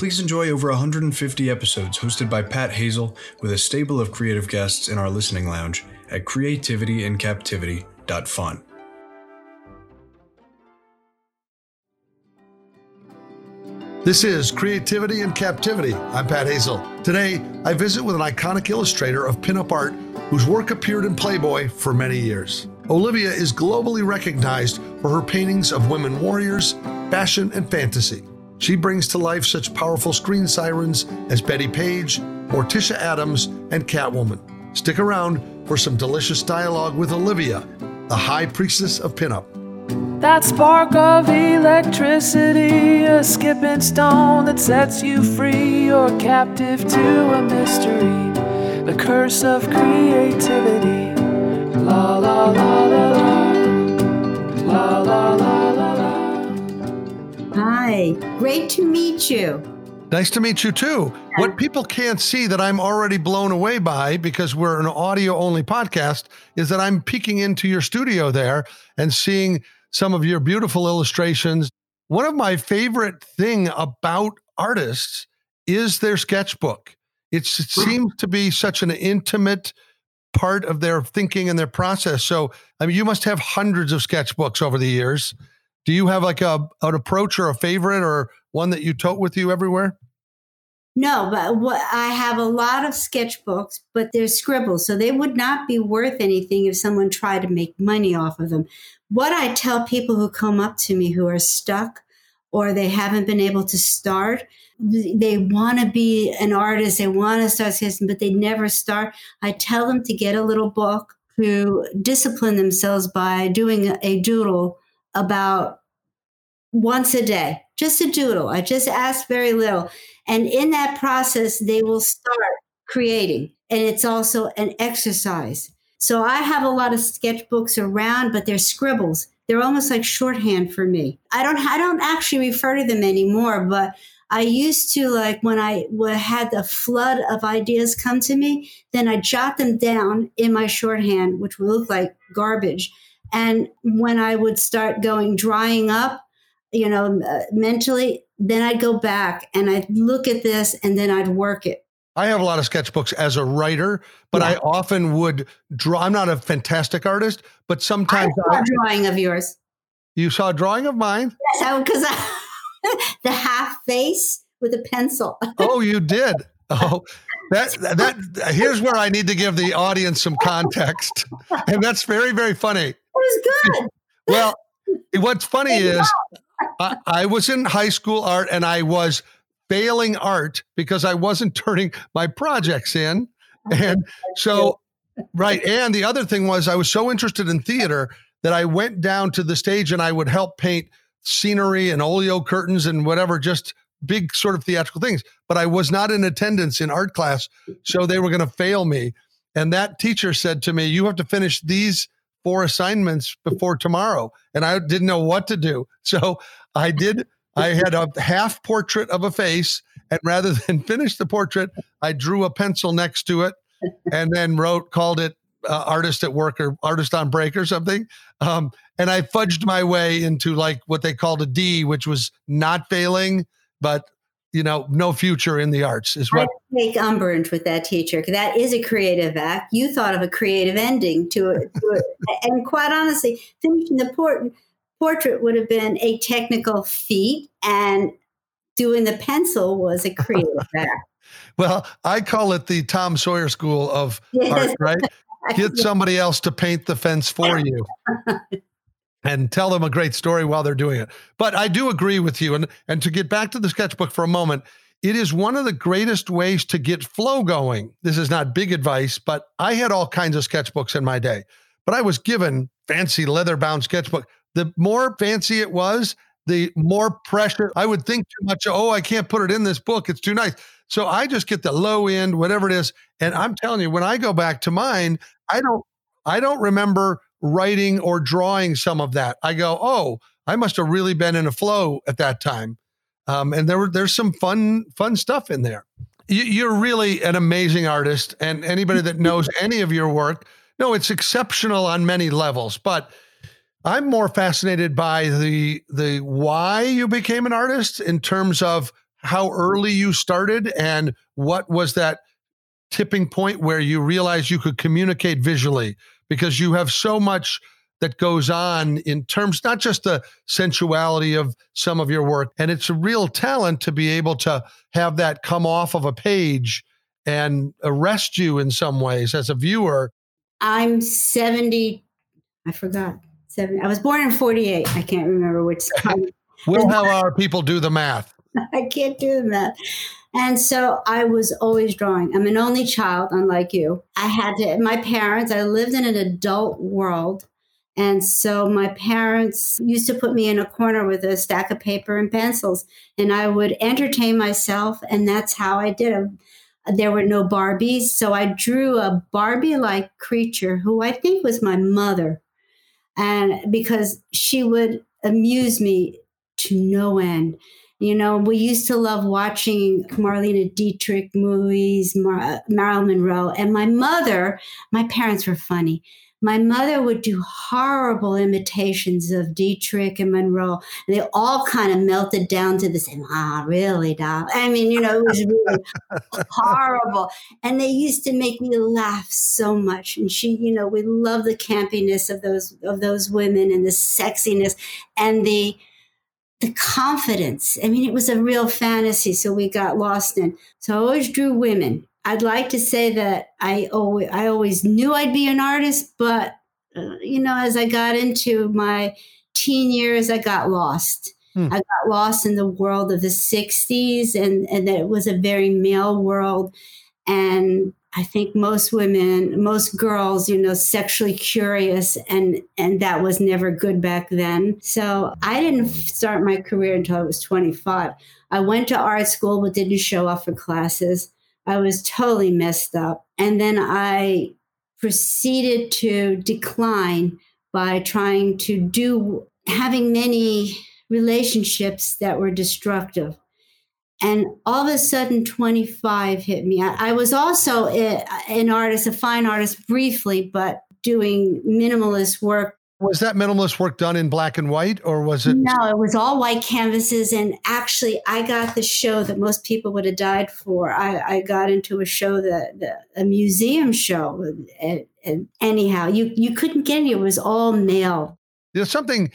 please enjoy over 150 episodes hosted by Pat Hazel with a stable of creative guests in our listening lounge at creativityincaptivity.fun. This is Creativity in Captivity. I'm Pat Hazel. Today, I visit with an iconic illustrator of pinup art whose work appeared in Playboy for many years. Olivia is globally recognized for her paintings of women warriors, fashion, and fantasy. She brings to life such powerful screen sirens as Bettie Page, Morticia Addams, and Catwoman. Stick around for some delicious dialogue with Olivia, the high priestess of pinup. That spark of electricity, a skipping stone that sets you free. You're captive to a mystery, the curse of creativity. La la la. La la la la la. Hi, great to meet you. Nice to meet you too. What people can't see that I'm already blown away by because we're an audio only podcast is that I'm peeking into your studio there and seeing some of your beautiful illustrations. One of my favorite thing about artists is their sketchbook. It's, it seems to be such an intimate part of their thinking and their process. So, I mean, you must have hundreds of sketchbooks over the years. Do you have like a an approach or a favorite or one that you tote with you everywhere? No, but what, I have a lot of sketchbooks, but they're scribbles, so they would not be worth anything if someone tried to make money off of them. What I tell people who come up to me who are stuck or they haven't been able to start, they want to be an artist, they want to start sketching, but they never start. I tell them to get a little book to discipline themselves by doing a doodle about once a day, just a doodle. I just ask very little. And in that process, they will start creating. And it's also an exercise. So I have a lot of sketchbooks around, but they're scribbles. They're almost like shorthand for me. I don't I don't actually refer to them anymore, but I used to like when I had the flood of ideas come to me, then I jot them down in my shorthand, which would look like garbage. And when I would start going drying up, you know, uh, mentally, then I'd go back and I'd look at this and then I'd work it. I have a lot of sketchbooks as a writer, but yeah. I often would draw. I'm not a fantastic artist, but sometimes I saw I, drawing of yours. You saw a drawing of mine? Yes, because the half face with a pencil. oh, you did. Oh, that that here's where I need to give the audience some context, and that's very very funny. It was good. Well, what's funny is I, I was in high school art and I was failing art because I wasn't turning my projects in. Oh, and so, right. And the other thing was, I was so interested in theater that I went down to the stage and I would help paint scenery and oleo curtains and whatever, just big sort of theatrical things. But I was not in attendance in art class. So they were going to fail me. And that teacher said to me, You have to finish these four assignments before tomorrow. And I didn't know what to do. So I did, I had a half portrait of a face. And rather than finish the portrait, I drew a pencil next to it and then wrote, called it uh, artist at work or artist on break or something. Um, and I fudged my way into like what they called a D, which was not failing, but you know, no future in the arts is what. I take umbrage with that teacher. That is a creative act. You thought of a creative ending to it, and quite honestly, finishing the port- portrait would have been a technical feat, and doing the pencil was a creative act. Well, I call it the Tom Sawyer School of yes. Art, right? Get somebody else to paint the fence for you. and tell them a great story while they're doing it. But I do agree with you. And, and to get back to the sketchbook for a moment, it is one of the greatest ways to get flow going. This is not big advice, but I had all kinds of sketchbooks in my day, but I was given fancy leather bound sketchbook. The more fancy it was, the more pressure I would think too much. Oh, I can't put it in this book. It's too nice. So I just get the low end, whatever it is. And I'm telling you, when I go back to mine, I don't I don't remember writing or drawing some of that. I go, oh, I must have really been in a flow at that time. Um, and there were there's some fun fun stuff in there. You, you're really an amazing artist, and anybody that knows any of your work, no, it's exceptional on many levels. But I'm more fascinated by the the why you became an artist in terms of how early you started and what was that tipping point where you realized you could communicate visually because you have so much that goes on in terms not just the sensuality of some of your work and it's a real talent to be able to have that come off of a page and arrest you in some ways as a viewer. I'm 70 i forgot 70 i was born in 48 i can't remember which time. We'll have our people do the math. I can't do the math and so I was always drawing. I'm an only child, unlike you. I had to, my parents, I lived in an adult world and so my parents used to put me in a corner with a stack of paper and pencils, and I would entertain myself. And that's how I did it. There were no Barbies. So I drew a Barbie like creature who I think was my mother. And because she would amuse me to no end. You know, we used to love watching Marlene Dietrich movies, Mar- Marilyn Monroe. And my mother, my parents were funny my mother would do horrible imitations of Dietrich and Monroe. And they all kind of melted down to the same, ah, really, doll? I mean, you know, it was really horrible. And they used to make me laugh so much. And she, you know, we love the campiness of those of those women and the sexiness and the the confidence. I mean, it was a real fantasy. So we got lost in. So I always drew women I'd like to say that I always, I always knew I'd be an artist, but uh, you know, as I got into my teen years, I got lost. Hmm. I got lost in the world of the 60s and, and that it was a very male world. And I think most women, most girls, you know, sexually curious and and that was never good back then. So I didn't start my career until I was 25. I went to art school but didn't show up for classes. I was totally messed up. And then I proceeded to decline by trying to do, having many relationships that were destructive. And all of a sudden, 25 hit me. I, was also a, an artist, a fine artist briefly, but doing minimalist work was that minimalist work done in black and white or was it? No, it was all white canvases. And actually, I got the show that most people would have died for. I, I got into a show that, that a museum show. And, and anyhow, you, you couldn't get it. It was all male. There's something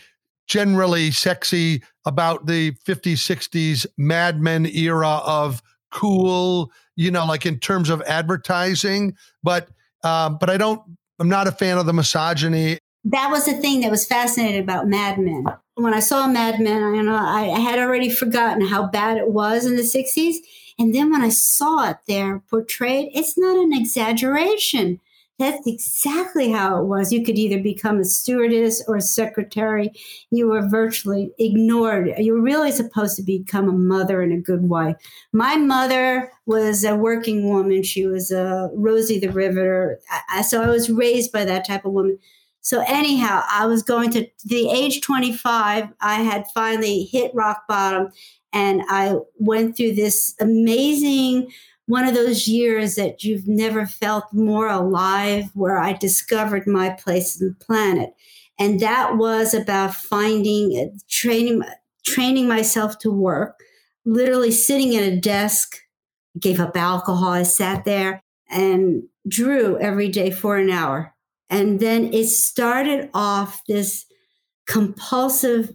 generally sexy about the 50s, 60s Mad Men era of cool, you know, like in terms of advertising. But, um, but I don't, I'm not a fan of the misogyny that was the thing that was fascinating about Mad Men. When I saw Mad Men, I, you know, I had already forgotten how bad it was in the 60s. And then when I saw it there portrayed, it's not an exaggeration. That's exactly how it was. You could either become a stewardess or a secretary. You were virtually ignored. You were really supposed to become a mother and a good wife. My mother was a working woman. She was a Rosie the Riveter. So I was raised by that type of woman. So anyhow, I was going to the age 25, I had finally hit rock bottom and I went through this amazing one of those years that you've never felt more alive where I discovered my place in the planet. And that was about finding uh, training training myself to work, literally sitting at a desk, gave up alcohol, I sat there and drew every day for an hour and then it started off this compulsive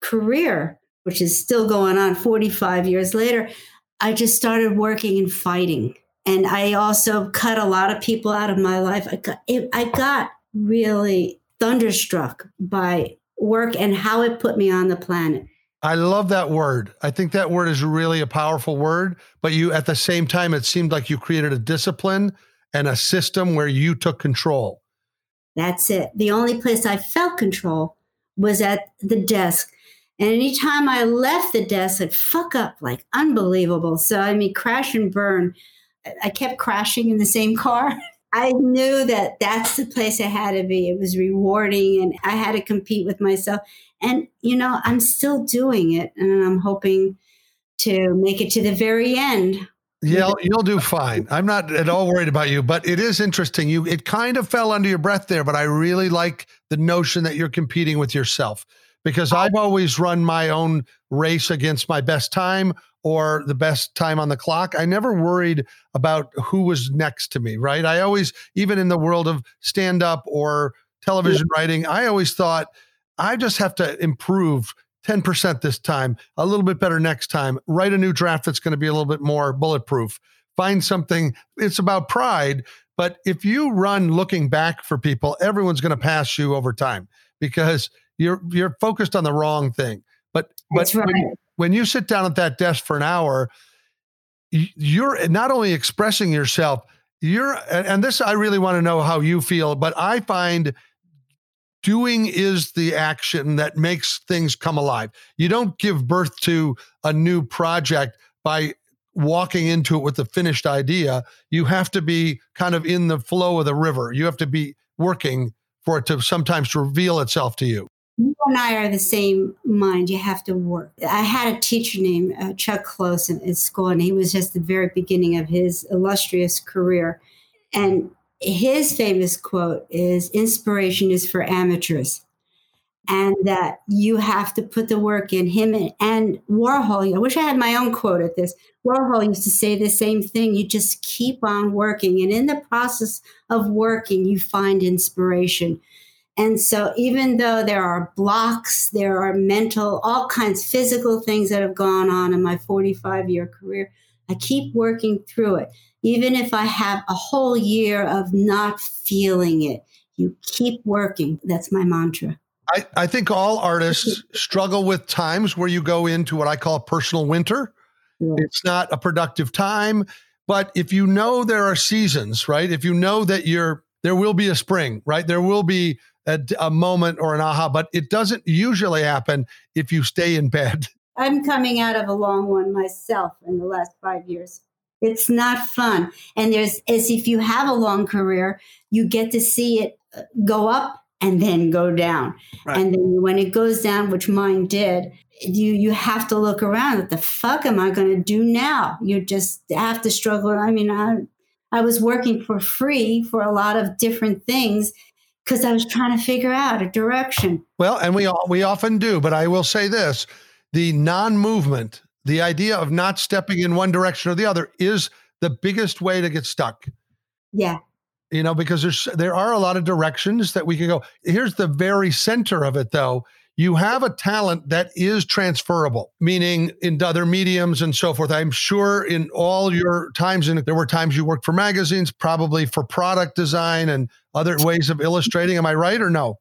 career, which is still going on 45 years later. I just started working and fighting. And I also cut a lot of people out of my life. I got, it, I got really thunderstruck by work and how it put me on the planet. I love that word. I think that word is really a powerful word, but you at the same time it seemed like you created a discipline and a system where you took control. That's it. The only place I felt control was at the desk. And anytime I left the desk, I'd fuck up like unbelievable. So, I mean, crash and burn. I kept crashing in the same car. I knew that that's the place I had to be. It was rewarding and I had to compete with myself. And, you know, I'm still doing it and I'm hoping to make it to the very end. Yeah, you'll do fine. I'm not at all worried about you, but it is interesting. You it kind of fell under your breath there, but I really like the notion that you're competing with yourself because I've always run my own race against my best time or the best time on the clock. I never worried about who was next to me, right? I always, even in the world of stand up or television yeah. writing, I always thought I just have to improve 10% this time, a little bit better next time, write a new draft that's going to be a little bit more bulletproof, find something. It's about pride. But if you run looking back for people, everyone's going to pass you over time because you're you're focused on the wrong thing. But but right. when, when you sit down at that desk for an hour, you're not only expressing yourself, you're and this I really want to know how you feel, but I find doing is the action that makes things come alive. You don't give birth to a new project by walking into it with the finished idea. You have to be kind of in the flow of the river. You have to be working for it to sometimes reveal itself to you. You and I are the same mind. You have to work. I had a teacher named uh, Chuck Close in, in school, and he was just the very beginning of his illustrious career. And his famous quote is inspiration is for amateurs and that you have to put the work in him and, and, warhol i wish i had my own quote at this warhol used to say the same thing you just keep on working and in the process of working you find inspiration and so even though there are blocks there are mental all kinds physical things that have gone on in my 45 year career i keep working through it even if I have a whole year of not feeling it, you keep working. That's my mantra. I, I think all artists struggle with times where you go into what I call personal winter. Yeah. It's not a productive time. But if you know there are seasons, right? If you know that you're there will be a spring, right? There will be a, a moment or an aha, but it doesn't usually happen if you stay in bed. I'm coming out of a long one myself in the last five years. It's not fun. And there's, as if you have a long career, you get to see it uh, go up and then go down. Right. And then when it goes down, which mine did, you you have to look around. What the fuck am I going to do now? You just have to struggle. I mean, I I was working for free for a lot of different things because I was trying to figure out a direction. Well, and we all, we often do, but I will say this: the non-movement the idea of not stepping in one direction or the other is the biggest way to get stuck. Yeah. You know, because there's there are a lot of directions that we can go. Here's the very center of it though. You have a talent that is transferable, meaning in other mediums and so forth. I'm sure in all your times, and there were times you worked for magazines, probably for product design and other ways of illustrating. Am I right or no?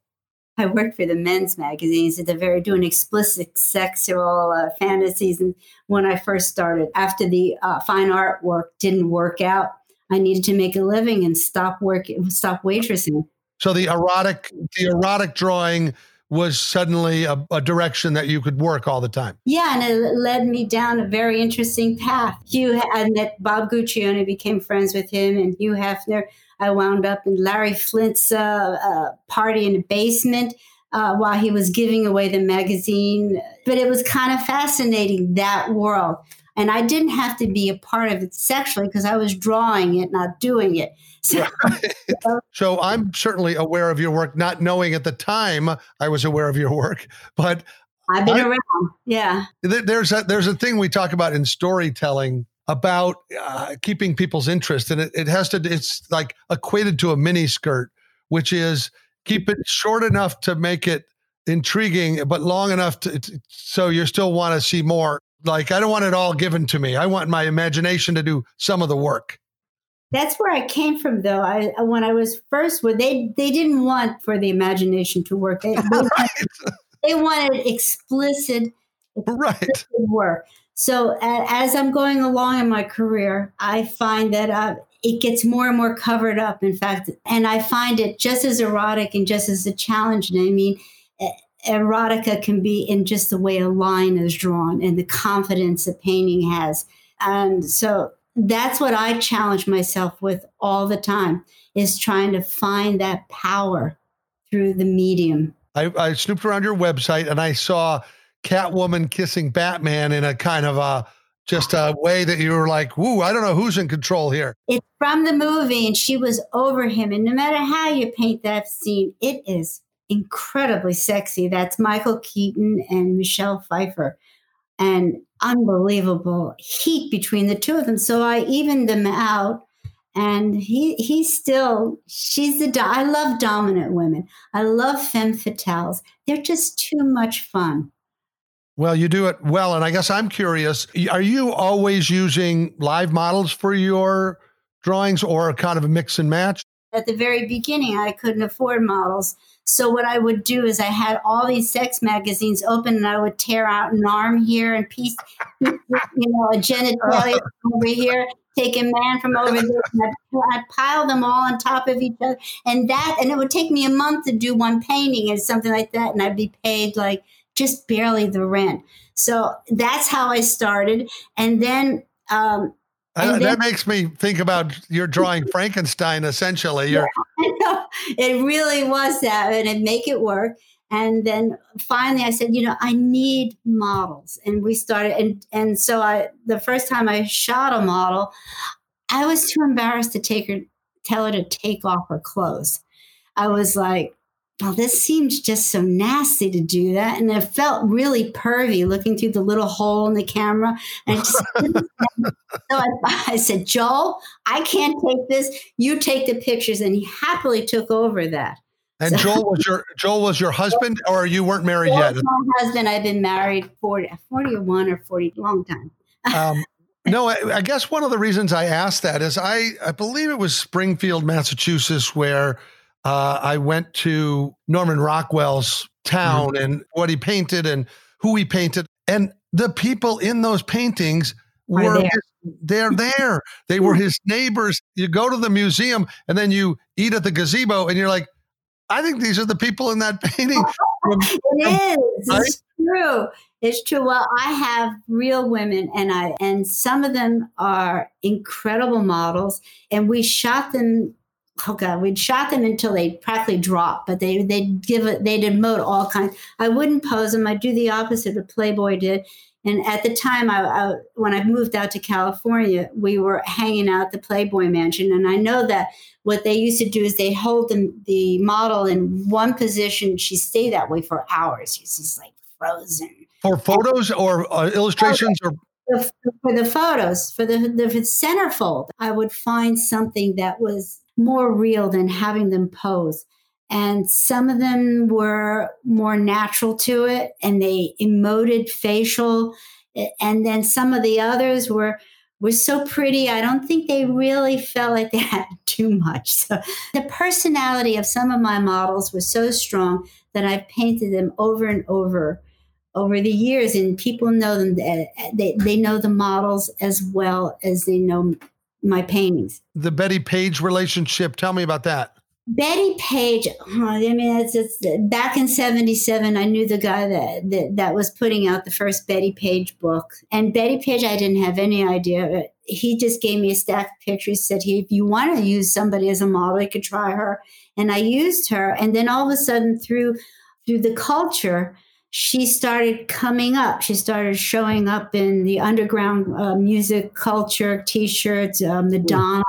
I worked for the men's magazines at the very doing explicit sexual uh, fantasies. And when I first started, after the uh, fine art work didn't work out, I needed to make a living and stop working, stop waitressing. So the erotic, the erotic drawing was suddenly a, a, direction that you could work all the time. Yeah, and it led me down a very interesting path. Hugh, I met Bob Guccione, became friends with him, and Hugh Hefner I wound up in Larry Flynt's uh, uh, party in the basement uh, while he was giving away the magazine. But it was kind of fascinating, that world. And I didn't have to be a part of it sexually because I was drawing it, not doing it. So, so I'm certainly aware of your work, not knowing at the time I was aware of your work, but I've been I, around. Yeah. There's a, there's a thing we talk about in storytelling about uh, keeping people's interest, and it, it has to. It's like equated to a mini skirt, which is keep it short enough to make it intriguing, but long enough to, to so you still want to see more. Like I don't want it all given to me. I want my imagination to do some of the work. That's where I came from, though. I when I was first, where they they didn't want for the imagination to work. They, they, right. wanted, they wanted explicit, explicit right. work. So uh, as I'm going along in my career, I find that uh, it gets more and more covered up. In fact, and I find it just as erotic and just as a challenge. And I mean, uh, erotica can be in just the way a line is drawn and the confidence a painting has. And so that's what I challenge myself with all the time is trying to find that power through the medium. I, I snooped around your website and I saw Catwoman kissing Batman in a kind of a just a way that you were like, "Woo, I don't know who's in control here." It's from the movie, and she was over him. And no matter how you paint that scene, it is incredibly sexy. That's Michael Keaton and Michelle Pfeiffer, and unbelievable heat between the two of them. So I evened them out. And he he's still she's the I love dominant women. I love femme fatales. They're just too much fun. Well, you do it well. And I guess I'm curious are you always using live models for your drawings or kind of a mix and match? At the very beginning, I couldn't afford models. So, what I would do is I had all these sex magazines open and I would tear out an arm here and piece, you know, a genitalia over here, take a man from over there. And I'd, I'd pile them all on top of each other. And that, and it would take me a month to do one painting and something like that. And I'd be paid like just barely the rent. So that's how I started. And then, um, and then, that makes me think about you're drawing Frankenstein essentially. You're, yeah, it really was that, and it make it work. And then finally, I said, you know, I need models, and we started. And and so I, the first time I shot a model, I was too embarrassed to take her, tell her to take off her clothes. I was like, well, this seems just so nasty to do that. And it felt really pervy looking through the little hole in the camera. And just, so I, I, said, Joel, I can't take this. You take the pictures. And he happily took over that. And so, Joel was your Joel was your husband, or you weren't married yet? My husband. I've been married 40, 41 or 40, long time. um, no, I, I guess one of the reasons I asked that is I, I believe it was Springfield, Massachusetts, where – uh, I went to Norman Rockwell's town mm-hmm. and what he painted and who he painted. And the people in those paintings were there. His, they're there. They were his neighbors. You go to the museum and then you eat at the gazebo and you're like, I think these are the people in that painting. it is. Right? It's true. It's true. Well, I have real women and I and some of them are incredible models and we shot them oh god, we'd shot them until they practically dropped, but they they'd give it, they'd emote all kinds. I wouldn't pose them. I'd do the opposite of Playboy did. And at the time, I, I, when I moved out to California, we were hanging out at the Playboy Mansion, and I know that what they used to do is they hold the, the model in one position. She stayed that way for hours. She's just like frozen. For photos or uh, illustrations or for the photos, for the, the centerfold, I would find something that was more real than having them pose. And some of them were more natural to it and they emoted facial. And then some of the others were were so pretty. I don't think they really felt like they had too much. So the personality of some of my models was so strong that I've painted them over and over over the years and people know them they, they know the models as well as they know my paintings. The Bettie Page relationship. Tell me about that. Bettie Page, I mean, it's, it's, back in 77, I knew the guy that, that, that, was putting out the first Bettie Page book. And Betty Page, I didn't have any idea. He just gave me a stack of pictures, said, hey, if you want to use somebody as a model, you could try her. And I used her. And then all of a sudden, through through the culture, she started coming up. She started showing up in the underground uh, music culture, T-shirts, uh, Madonna.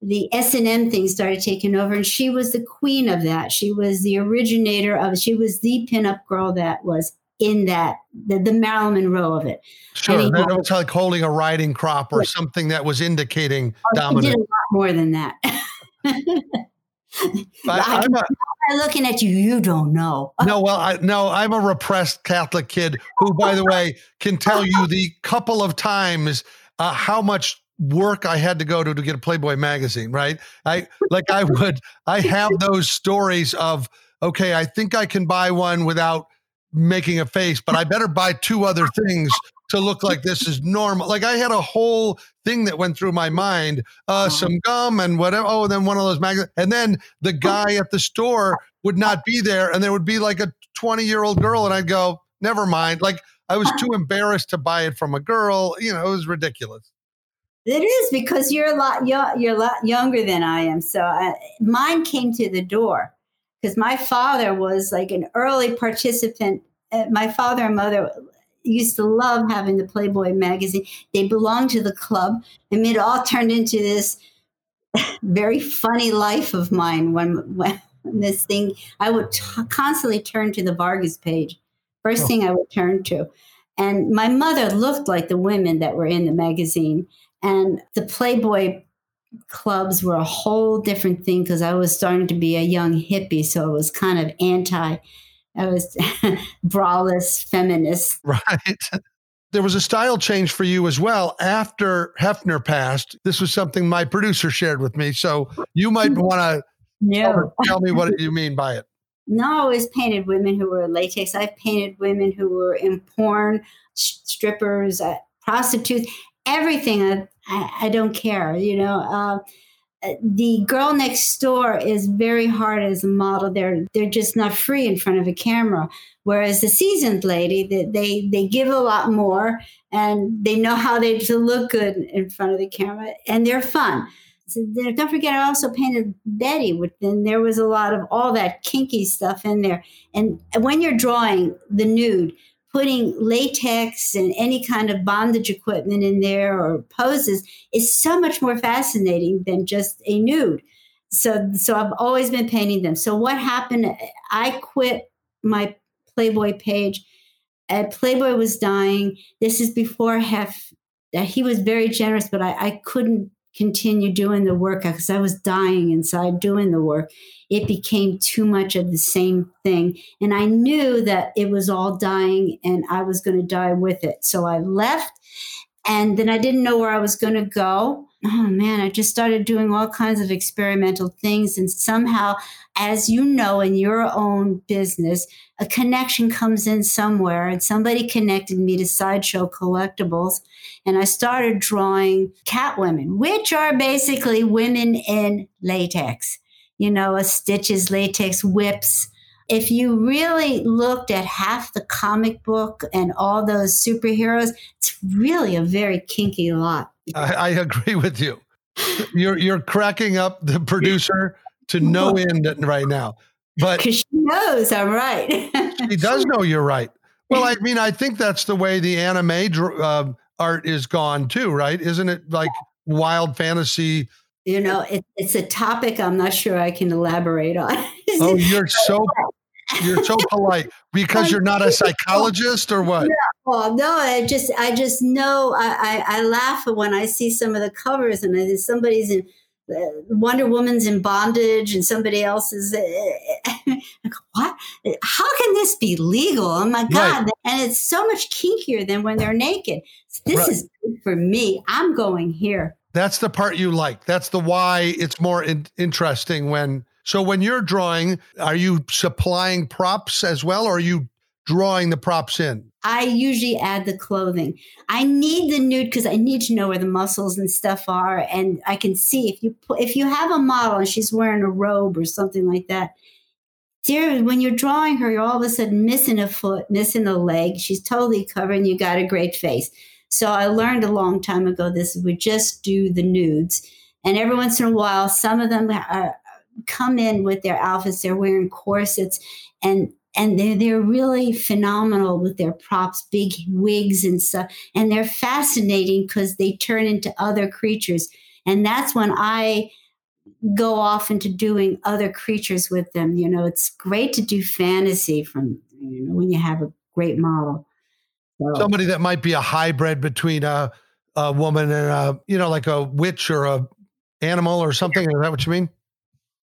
The S and M thing started taking over, and she was the queen of that. She was the originator of. She was the pinup girl that was in that the, the Marilyn Monroe of it. Sure, that was like holding a riding crop or yeah. something that was indicating oh, dominance. Did a lot more than that. I, am looking at you. You don't know. no, well, I, no, I'm a repressed Catholic kid who, by the way, can tell you the couple of times uh, how much work I had to go to to get a Playboy magazine. Right? I like I would. I have those stories of okay, I think I can buy one without making a face, but I better buy two other things to look like this is normal. Like I had a whole thing that went through my mind, uh, Uh-huh. some gum and whatever. Oh, and then one of those magazines. And then the guy at the store would not be there. And there would be like a 20 year old girl. And I'd go, never mind. Like I was too embarrassed to buy it from a girl. You know, it was ridiculous. It is because you're a lot yo- you're a lot younger than I am. So I, mine came to the door because my father was like an early participant. Uh, my father and mother used to love having the Playboy magazine. They belonged to the club, and it all turned into this very funny life of mine. When, when this thing, I would t- constantly turn to the Vargas page. First Oh. thing I would turn to. And my mother looked like the women that were in the magazine. And the Playboy clubs were a whole different thing because I was starting to be a young hippie. So it was kind of anti, I was braless feminist. Right. There was a style change for you as well after Hefner passed. This was something my producer shared with me. So you might want to No. tell me what you mean by it. No, I always painted women who were latex. I've painted women who were in porn, strippers, uh, prostitutes, everything. I, I, I don't care. You know, uh, the girl next door is very hard as a model. They're they're just not free in front of a camera. Whereas the seasoned lady, they they, they give a lot more and they know how they to look good in front of the camera, and they're fun. So don't forget, I also painted Bettie. With then there was a lot of all that kinky stuff in there. And when you're drawing the nude, putting latex and any kind of bondage equipment in there or poses is so much more fascinating than just a nude. So, so I've always been painting them. So what happened? I quit my Playboy page. Uh, Playboy was dying. This is before Hef. Uh, he was very generous, but I, I couldn't continue doing the work because I was dying inside doing the work. It became too much of the same thing. And I knew that it was all dying and I was going to die with it. So I left and then I didn't know where I was going to go. Oh man, I just started doing all kinds of experimental things. And somehow, as you know, in your own business, a connection comes in somewhere. And somebody connected me to Sideshow Collectibles and I started drawing cat women, which are basically women in latex, you know, a stitches, latex whips. If you really looked at half the comic book and all those superheroes, it's really a very kinky lot. I, I agree with you. You're you're cracking up the producer to no end right now. But Because she knows I'm right. she does know you're right. Well, I mean, I think that's the way the anime uh, art is gone too, right? Isn't it like wild fantasy? you know, it, it's a topic I'm not sure I can elaborate on. Oh, you're so you're so polite because you're not a psychologist or what? Well, no, I just, I just know. I, I, I laugh when I see some of the covers, and I- somebody's in uh, Wonder Woman's in bondage, and somebody else is. Uh, what? How can this be legal? Oh my god! And it's so much kinkier than when they're naked. This Right. is good for me. I'm going here. That's the part you like. That's the why it's more in- interesting when. So when you're drawing, are you supplying props as well, or are you drawing the props in? I usually add the clothing. I need the nude because I need to know where the muscles and stuff are, and I can see if you if you have a model and she's wearing a robe or something like that. Dear, when you're drawing her, you're all of a sudden missing a foot, missing a leg. She's totally covered, and you got a great face. So I learned a long time ago this would just do the nudes, and every once in a while, some of them are, come in with their outfits. They're wearing corsets, and and they're they're really phenomenal with their props, big wigs and stuff, and they're fascinating because they turn into other creatures, and that's when I go off into doing other creatures with them. You know, it's great to do fantasy from you know when you have a great model. So, Somebody that might be a hybrid between a a woman and a you know like a witch or a animal or something. Is that what you mean?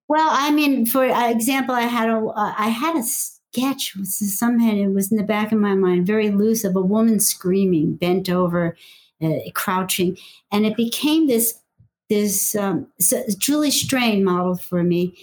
Well, I mean, for example, I had a uh, I had a sketch. Somehow it was in the back of my mind, very loose, of a woman screaming, bent over, uh, crouching, and it became this this um, so Julie Strain model for me,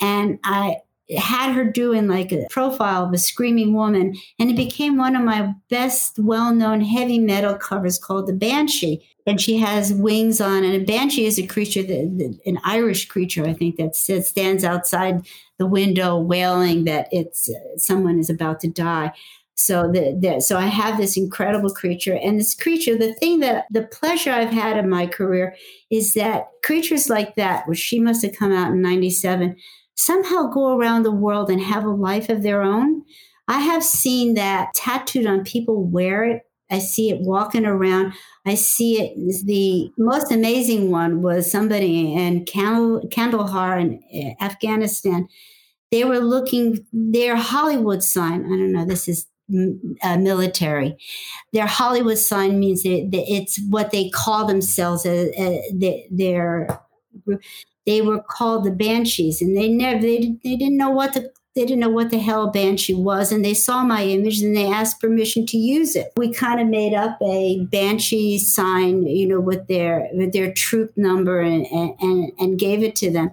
and I had her doing like a profile of a screaming woman, and it became one of my best well known heavy metal covers called The Banshee. And she has wings on, and a banshee is a creature, that, an Irish creature, I think, that stands outside the window wailing that it's uh, someone is about to die. So the, the, so I have this incredible creature, and this creature. The thing that the pleasure I've had in my career is that creatures like that, which she must have come out in '97, somehow go around the world and have a life of their own. I have seen that tattooed on people wear it. I see it walking around. I see it. The most amazing one was somebody in Kandahar in eh, Afghanistan. They were looking their Hollywood sign. I don't know. This is uh, military. Their Hollywood sign means that it's what they call themselves. Uh, uh, their they were called the banshees, and they never they, they didn't know what the they didn't know what the hell banshee was, and they saw my image and they asked permission to use it. We kind of made up a banshee sign, you know, with their with their troop number and and and gave it to them.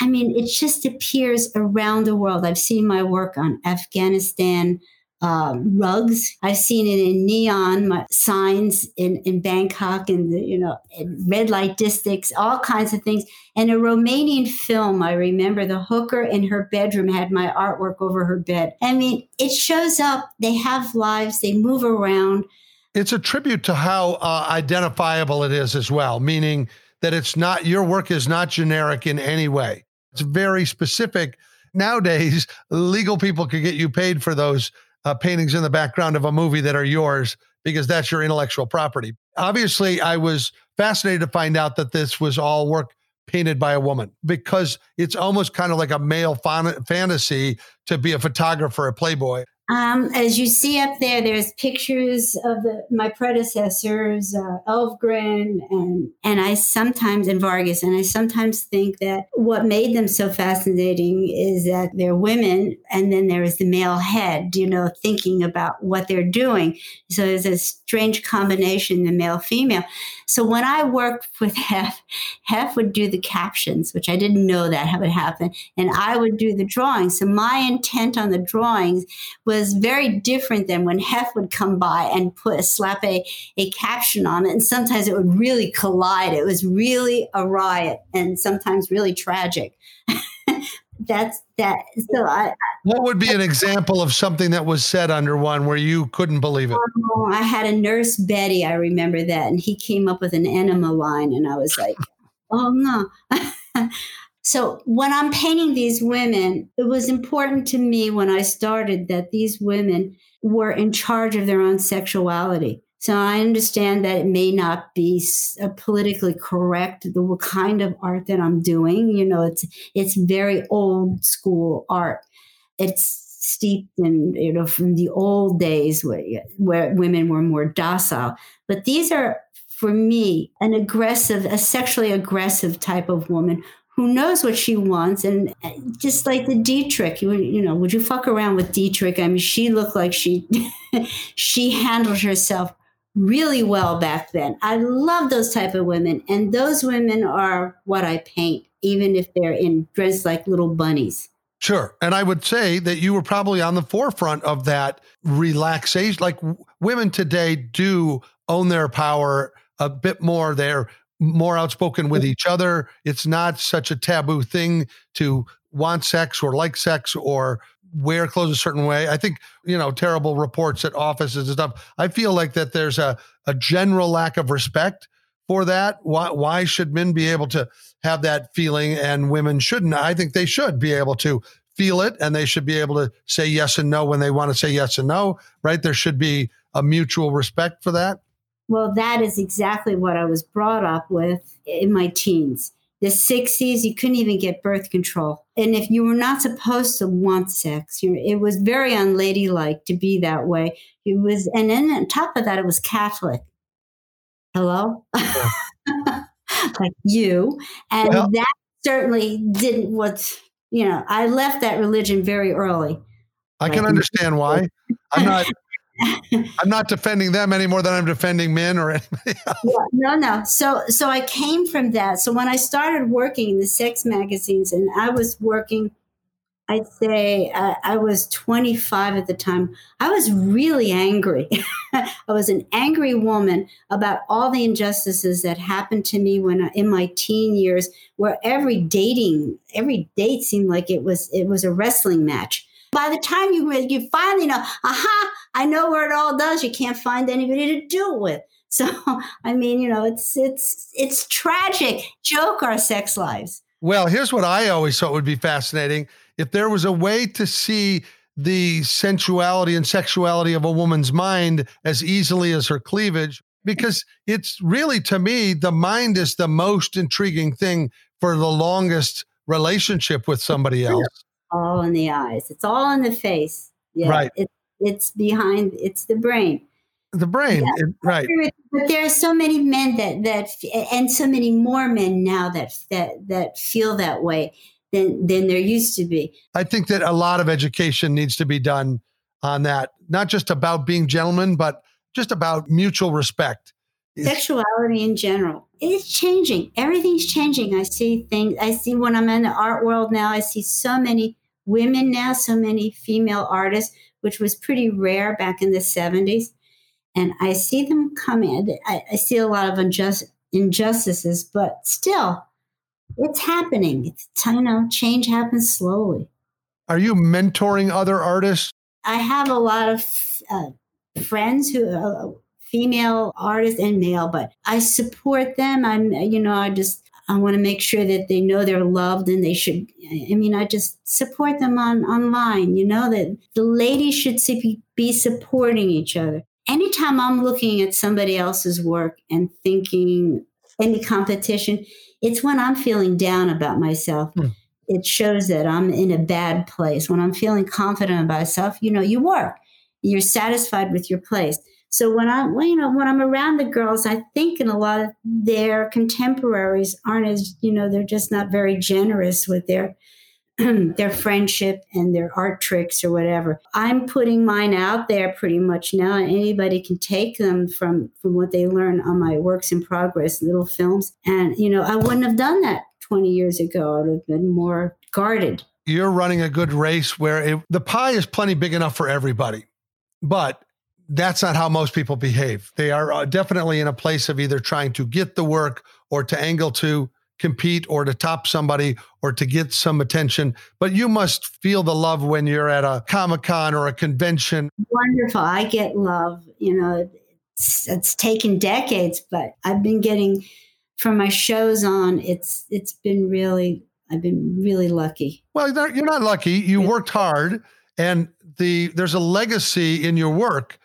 I mean, it just appears around the world. I've seen my work on Afghanistan, um, rugs. I've seen it in neon signs in, in Bangkok and the, you know red light districts, all kinds of things. And a Romanian film, I remember the hooker in her bedroom had my artwork over her bed. I mean, it shows up. They have lives. They move around. It's a tribute to how uh, identifiable it is as well, meaning that it's not your work is not generic in any way. It's very specific. Nowadays, legal people could get you paid for those uh, paintings in the background of a movie that are yours because that's your intellectual property. Obviously, I was fascinated to find out that this was all work painted by a woman because it's almost kind of like a male fan- fantasy to be a photographer, a playboy. Um, as you see up there, there's pictures of the, my predecessors, uh, Elvgren, and and I sometimes and Vargas, and I sometimes think that what made them so fascinating is that they're women, and then there is the male head, you know, thinking about what they're doing. So there's a strange combination, the male female. So when I worked with Hef, Hef would do the captions, which I didn't know that would happen, and I would do the drawings. So my intent on the drawings was was very different than when Hef would come by and put a slap a, a caption on it. And sometimes it would really collide. It was really a riot and sometimes really tragic. That's that. So I. What would be an example of something that was said under one where you couldn't believe it? Oh, I had a nurse Betty. I remember that, and he came up with an enema line, and I was like, "Oh no." So when I'm painting these women, it was important to me when I started that these women were in charge of their own sexuality. So I understand that it may not be politically correct the kind of art that I'm doing. You know, it's it's very old school art. It's steeped in you know from the old days where where women were more docile. But these are for me an aggressive, a sexually aggressive type of woman who knows what she wants and uh, just like the Dietrich you, you know would you fuck around with Dietrich I mean she looked like she she handled herself really well back then I love those type of women and those women are what I paint even if they're in dress like little bunnies Sure. And I would say that you were probably on the forefront of that relaxation. Like women today do own their power a bit more. They're more outspoken with each other. It's not such a taboo thing to want sex or like sex or wear clothes a certain way. I think, you know, terrible reports at offices and stuff. I feel like that there's a, a general lack of respect for that. Why, why should men be able to have that feeling and women shouldn't? I think they should be able to feel it and they should be able to say yes and no when they want to say yes and no, right? There should be a mutual respect for that. Well, that is exactly what I was brought up with in my teens. The 60s, you couldn't even get birth control. And if you were not supposed to want sex, you know, it was very unladylike to be that way. It was, and then on top of that, it was Catholic. Hello? like you. And well, that certainly didn't what, you know, I left that religion very early. I can understand why. I'm not I'm not defending them any more than I'm defending men or anybody else. Yeah, no, no. So, so I came from that. So when I started working in the sex magazines, and I was working I'd say uh, I was 25 at the time. I was really angry. I was an angry woman about all the injustices that happened to me when in my teen years, where every dating, every date seemed like it was it was a wrestling match. By the time you you finally know, aha, I know where it all does. You can't find anybody to do it with. So I mean, you know, it's it's it's tragic. Joke our sex lives. Well, here's what I always thought would be fascinating if there was a way to see the sensuality and sexuality of a woman's mind as easily as her cleavage, because it's really, to me, the mind is the most intriguing thing for the longest relationship with somebody else. All in the eyes. It's all in the face. Yeah. Right. It, it's behind, it's the brain. The brain, yeah. right? But there are so many men that that, and so many more men now that that that feel that way than than there used to be. I think that a lot of education needs to be done on that, not just about being gentlemen, but just about mutual respect. Sexuality in general. It's changing. Everything's changing. I see things I see when I'm in the art world now, I see so many women now, so many female artists, which was pretty rare back in the 70s. And I see them come in. I, I see a lot of unjust injustices, but still, it's happening. It's you know, change happens slowly. Are you mentoring other artists? I have a lot of uh, friends who are uh, female artists and male, but I support them. I'm, you know, I just I want to make sure that they know they're loved and they should. I mean, I just support them on online. You know that the ladies should be supporting each other. Anytime I'm looking at somebody else's work and thinking any competition, it's when I'm feeling down about myself. Hmm. It shows that I'm in a bad place. When I'm feeling confident about myself, you know, you work, you're satisfied with your place. So when I'm, well, you know, when I'm around the girls, I think in a lot of their contemporaries aren't as, you know, they're just not very generous with their their friendship and their art tricks or whatever. I'm putting mine out there pretty much now. Anybody can take them from from what they learn on my works in progress, little films. And you know, I wouldn't have done that 20 years ago. I would have been more guarded. You're running a good race where it, the pie is plenty big enough for everybody, but that's not how most people behave. They are uh, definitely in a place of either trying to get the work or to angle to compete or to top somebody or to get some attention, but you must feel the love when you're at a Comic Con or a convention. Wonderful. I get love. You know, it's, it's taken decades, but I've been getting from my shows on. It's it's been really. I've been really lucky. Well, you're not lucky. You worked hard, and the there's a legacy in your work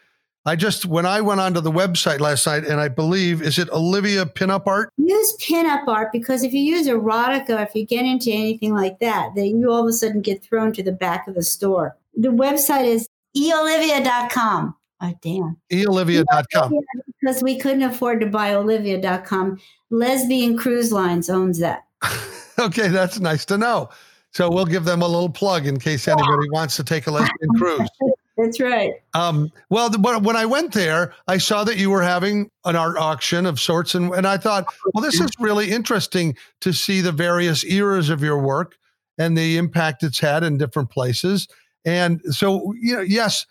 I just when I went onto the website last night, and I believe is it Olivia Pinup Art? Use pinup art because if you use erotica, if you get into anything like that, then you all of a sudden get thrown to the back of the store. The website is eolivia.com. Oh, damn. eolivia.com. Because we couldn't afford to buy olivia.com. Lesbian Cruise Lines owns that. okay, that's nice to know. So we'll give them a little plug in case anybody wants to take a lesbian cruise. That's right. Um, well, when I went there, I saw that you were having an art auction of sorts, and, and I thought, well, this is really interesting to see the various eras of your work and the impact it's had in different places. And so, you know, yes,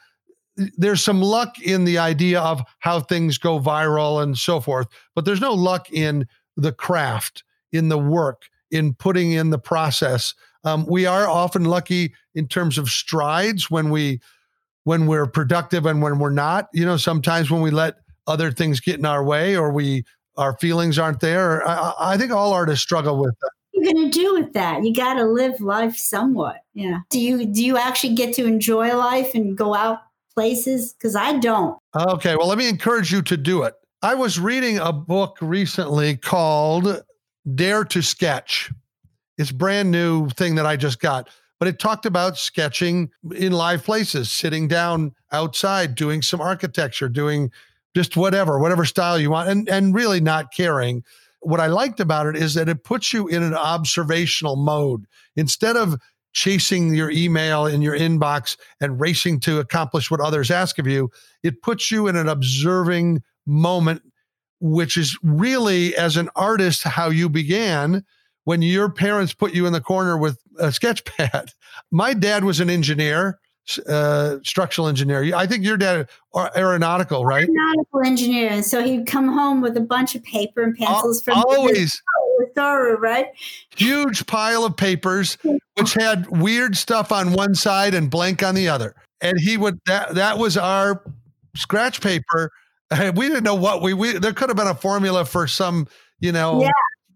there's some luck in the idea of how things go viral and so forth, but there's no luck in the craft, in the work, in putting in the process. Um, we are often lucky in terms of strides when we when we're productive and when we're not. You know, sometimes when we let other things get in our way or we our feelings aren't there. I, I think all artists struggle with that. What are you going to do with that? You got to live life somewhat. Yeah. Do you do you actually get to enjoy life and go out places? Because I don't. Okay. Well, let me encourage you to do it. I was reading a book recently called Dare to Sketch. It's brand new thing that I just got but it talked about sketching in live places, sitting down outside, doing some architecture, doing just whatever, whatever style you want, and, and really not caring. What I liked about it is that it puts you in an observational mode. Instead of chasing your email in your inbox and racing to accomplish what others ask of you, it puts you in an observing moment, which is really, as an artist, how you began when your parents put you in the corner with a sketch pad. My dad was an engineer, uh, structural engineer. I think your dad aeronautical, right? Aeronautical engineer, and so he'd come home with a bunch of paper and pencils from always thorough, right? Huge pile of papers, which had weird stuff on one side and blank on the other. And he would that that was our scratch paper. We didn't know what we we there could have been a formula for some, you know. Yeah,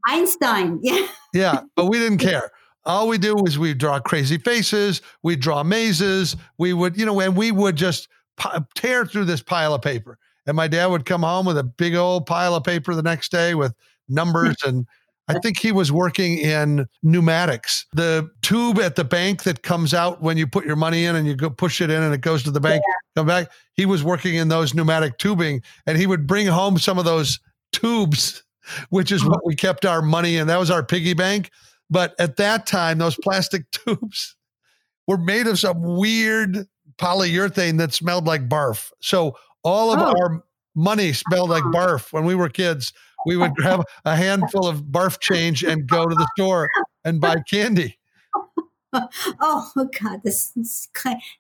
Einstein. Yeah. yeah, but we didn't care. All we do is we draw crazy faces, we draw mazes, we would, you know, and we would just tear through this pile of paper. And my dad would come home with a big old pile of paper the next day with numbers and I think he was working in pneumatics. The tube at the bank that comes out when you put your money in and you go push it in and it goes to the bank, yeah. come back. He was working in those pneumatic tubing and he would bring home some of those tubes, which is what we kept our money in. That was our piggy bank. But at that time, those plastic tubes were made of some weird polyurethane that smelled like barf. So all of oh. our money smelled like barf when we were kids we would grab a handful of barf change and go to the store and buy candy. Oh God, this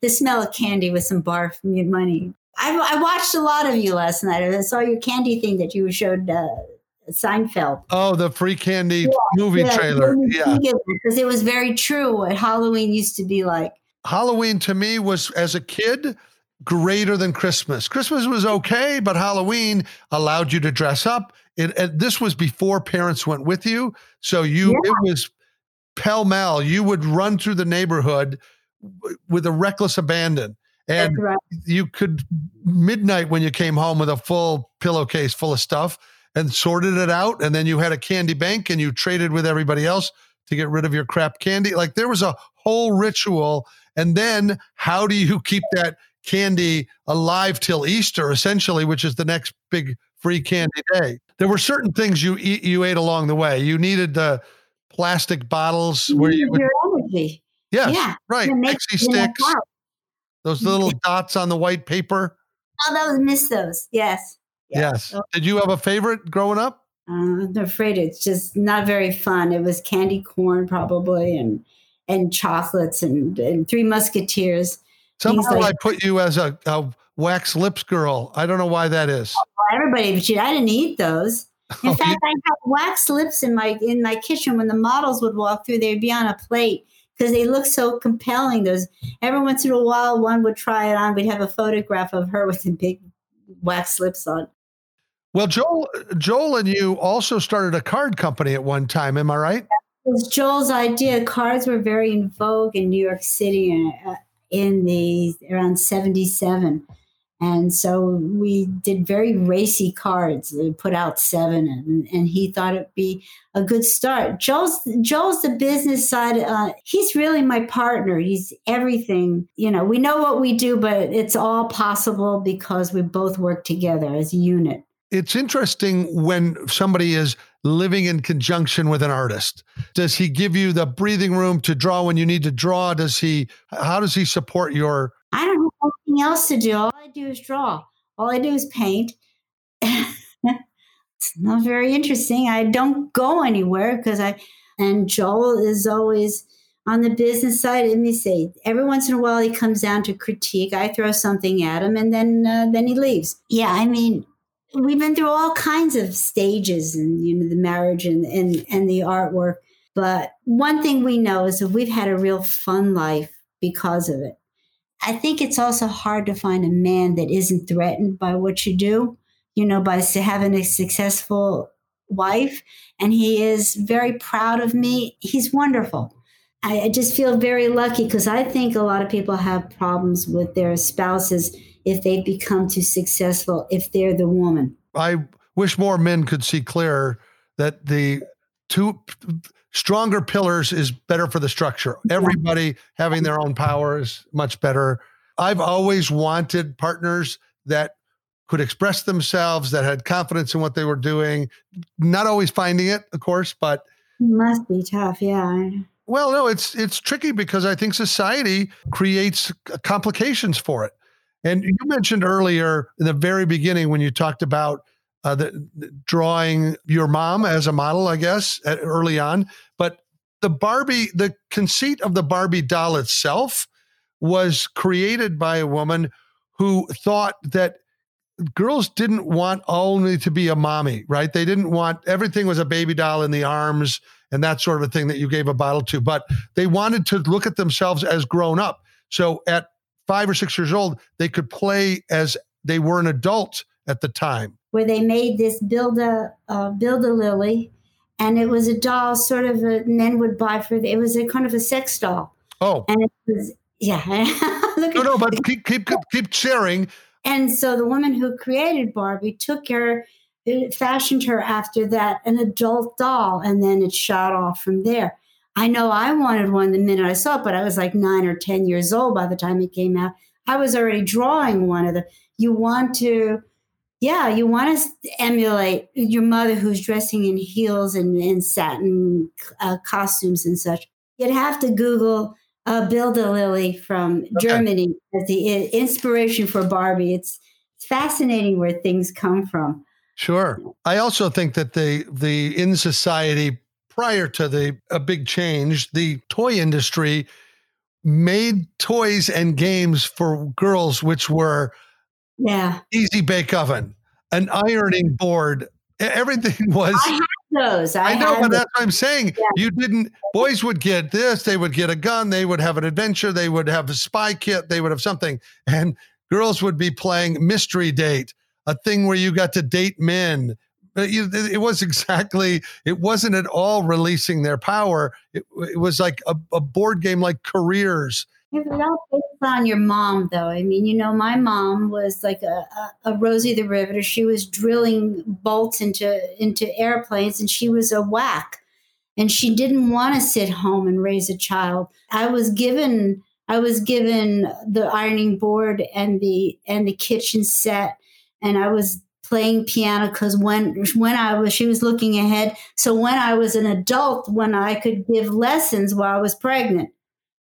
the smell of candy with some barf money. I, I watched a lot of you last night. I saw your candy thing that you showed uh, Seinfeld. Oh, the free candy yeah, movie yeah, trailer. Yeah, because it was very true what Halloween used to be like. Halloween to me was as a kid greater than Christmas. Christmas was okay, but Halloween allowed you to dress up. It, it this was before parents went with you, so you yeah. it was pell mell. You would run through the neighborhood with a reckless abandon, and right. you could midnight when you came home with a full pillowcase full of stuff and sorted it out, and then you had a candy bank and you traded with everybody else to get rid of your crap candy. Like there was a whole ritual. And then how do you keep that candy alive till Easter, essentially, which is the next big free candy day. There were certain things you eat, you ate along the way. You needed the plastic bottles where you would, your energy. Yes, yeah, right. Pixy Stix. Those little dots on the white paper. Oh, those miss those. Yes. Yes. yes. Did you have a favorite growing up? Uh, I'm afraid it's just not very fun. It was candy corn probably and and chocolates and, and Three Musketeers. Somehow like, I put you as a, a, wax lips girl. I don't know why that is. Oh, everybody, but I didn't eat those. In oh, fact, I had wax lips in my in my kitchen. When the models would walk through, they'd be on a plate because they look so compelling. Those every once in a while, one would try it on. We'd have a photograph of her with the big wax lips on. Well, Joel, Joel, and you also started a card company at one time. Am I right? It was Joel's idea. Cards were very in vogue in New York City, uh, in the around 77 and so we did very racy cards we put out seven and, and he thought it'd be a good start joel's joel's the business side uh, he's really my partner he's everything you know we know what we do but it's all possible because we both work together as a unit it's interesting when somebody is living in conjunction with an artist? Does he give you the breathing room to draw when you need to draw? Does he, how does he support your? I don't have anything else to do. All I do is draw. All I do is paint. it's not very interesting. I don't go anywhere because I, and Joel is always on the business side. Let me say, every once in a while he comes down to critique. I throw something at him and then, uh, then he leaves. Yeah. I mean, we've been through all kinds of stages and you know the marriage and and, and the artwork. But one thing we know is that we've had a real fun life because of it. I think it's also hard to find a man that isn't threatened by what you do you know by having a successful wife. And he is very proud of me. He's wonderful. I, I just feel very lucky because i think a lot of people have problems with their spouses if they become too successful if they're the woman. I wish more men could see clear that the two stronger pillars is better for the structure. Everybody having their own power is much better. I've always wanted partners that could express themselves, that had confidence in what they were doing. Not always finding it, of course, but it must be tough, yeah. Well, no, it's it's tricky because I think society creates complications for it. And you mentioned earlier in the very beginning when you talked about uh, the, drawing your mom as a model, I guess, at, early on. But the Barbie, the conceit of the Barbie doll itself was created by a woman who thought that girls didn't want only to be a mommy, right? They didn't want everything was a baby doll in the arms and that sort of a thing that you gave a bottle to, but they wanted to look at themselves as grown up. So at five or six years old, they could play as they were an adult at the time. Where they made this build a uh, build a Lilli, and it was a doll, sort of a men would buy for. It was a kind of a sex doll. Oh, and it was yeah. no, no, but keep keep keep sharing. And so the woman who created Barbie took her, fashioned her after that, an adult doll, and then it shot off from there. I know I wanted one the minute I saw it, but I was like nine or 10 years old by the time it came out. I was already drawing one of the. You want to, yeah, you want to emulate your mother who's dressing in heels and, and satin uh, costumes and such. You'd have to Google uh, Build a Lilli from okay. Germany as the inspiration for Barbie. It's, it's fascinating where things come from. Sure. I also think that the the in society prior to the a big change, the toy industry made toys and games for girls which were yeah easy bake oven, an ironing board. Everything was I had those. I, I know, but that's what I'm saying. Yeah. You didn't. Boys would get this. They would get a gun. They would have an adventure. They would have a spy kit. They would have something. And girls would be playing mystery date, a thing where you got to date men. It was exactly. It wasn't at all releasing their power. It, it was like a, a board game, like careers it all based on your mom, though. I mean, you know, my mom was like a, a, a, Rosie the Riveter. She was drilling bolts into into airplanes, and she was a whack. And she didn't want to sit home and raise a child. I was given I was given the ironing board and the and the kitchen set, and I was playing piano because when when I was she was looking ahead. So when I was an adult, when I could give lessons while I was pregnant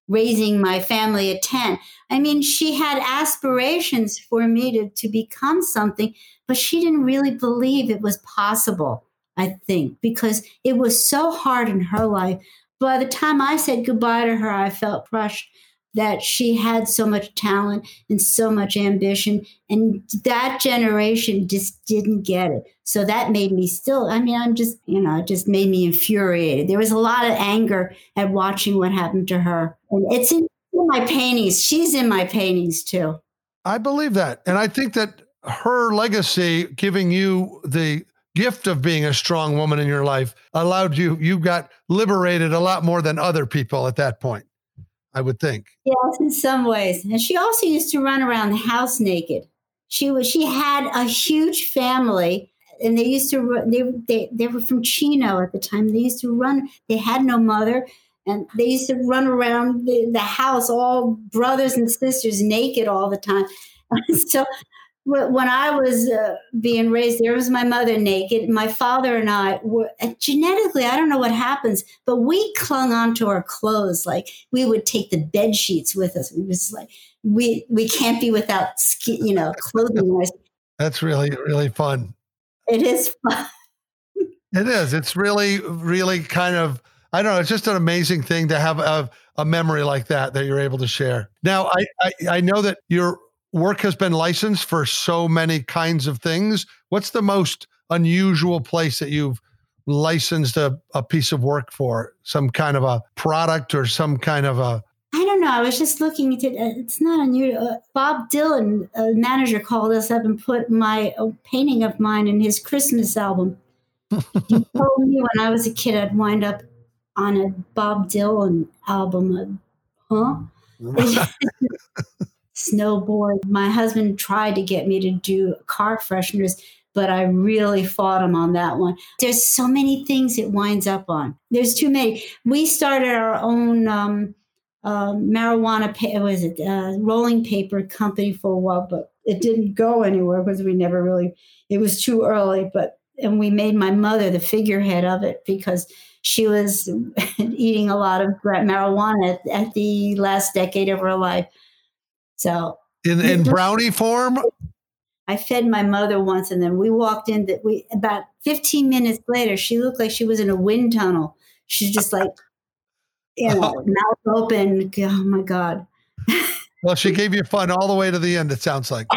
raising my family at 10. I mean, she had aspirations for me to, to become something, but she didn't really believe it was possible, I think, because it was so hard in her life. By the time I said goodbye to her, I felt crushed that she had so much talent and so much ambition and that generation just didn't get it. So that made me still i mean i'm just you know it just made me infuriated. There was a lot of anger at watching what happened to her. And it's in my paintings. She's in my paintings too. I believe that. And i think that her legacy giving you the gift of being a strong woman in your life allowed you you got liberated a lot more than other people at that point I would think. Yes, in some ways. And she also used to run around the house naked. She was she had a huge family and they used to they, they they were from Chino at the time. They used to run they had no mother and they used to run around the, the house all brothers and sisters naked all the time. so when I was uh, being raised, there was my mother naked. My father and I were uh, genetically, I don't know what happens, but we clung onto our clothes. Like we would take the bed sheets with us. We was like, we we can't be without skin, you know, clothing. That's really really fun. It is fun. it is. It's really really kind of. I don't know. It's just an amazing thing to have a, a memory like that that you're able to share. Now, I, I, I know that you're work has been licensed for so many kinds of things. What's the most unusual place that you've licensed a, a piece of work for? Some kind of a product or some kind of a I don't know. I was just looking at it. Uh, it's not unusual. Uh, Bob Dylan, a manager, called us up and put my a painting of mine in his Christmas album. he told me when I was a kid I'd wind up on a Bob Dylan album. Huh? snowboard. My husband tried to get me to do car fresheners, but I really fought him on that one. There's so many things it winds up on. There's too many. We started our own um, uh, marijuana, pa- was it uh, rolling paper company for a while, but it didn't go anywhere because we never really. It was too early, but and we made my mother the figurehead of it because she was eating a lot of marijuana at, at the last decade of her life. So in in brownie form. I fed my mother once, and then we walked in. That we about 15 minutes later, she looked like she was in a wind tunnel. She's just like you know, mouth open. Oh my God. well, she gave you fun all the way to the end, it sounds like.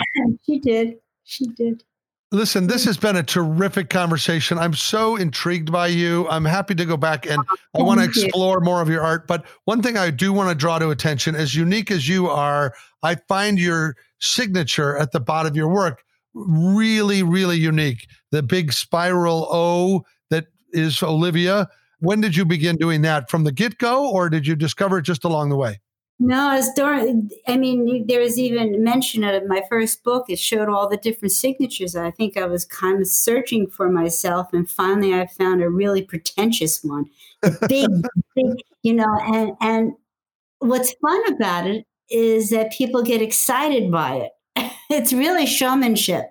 she did. She did. Listen, this has been a terrific conversation. I'm so intrigued by you. I'm happy to go back and oh, I want to explore more of your art. But one thing I do want to draw to attention, as unique as you are, I find your signature at the bottom of your work really, really unique. The big spiral O that is Olivia. When did you begin doing that? From the get go, or did you discover it just along the way? No, it's during. I mean, there was even mention of my first book. It showed all the different signatures. I think I was kind of searching for myself, and finally, I found a really pretentious one, big, big, you know. And and what's fun about it is that people get excited by it. it's really showmanship.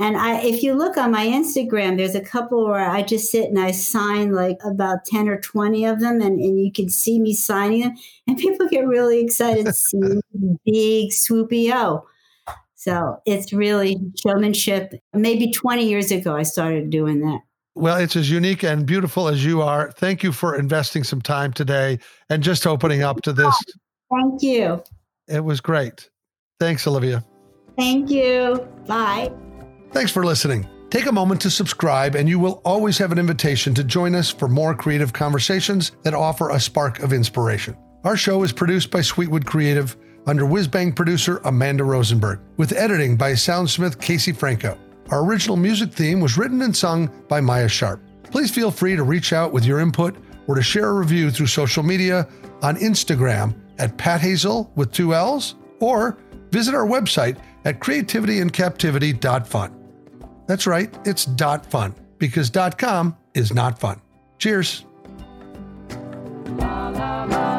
And I, if you look on my Instagram, there's a couple where I just sit and I sign like about 10 or 20 of them, and, and you can see me signing them. And people get really excited seeing big, swoopy O. So it's really showmanship. Maybe 20 years ago, I started doing that. Well, it's as unique and beautiful as you are. Thank you for investing some time today and just opening up to this. Thank you. It was great. Thanks, Olivia. Thank you. Bye. Thanks for listening. Take a moment to subscribe, and you will always have an invitation to join us for more creative conversations that offer a spark of inspiration. Our show is produced by Sweetwood Creative under Whizbang producer Amanda Rosenberg, with editing by soundsmith Casey Franco. Our original music theme was written and sung by Maya Sharp. Please feel free to reach out with your input or to share a review through social media on Instagram at Pat Hazell with two L's, or visit our website at creativityandcaptivity.fun. That's right, it's dot fun because dot com is not fun. Cheers. La, la, la,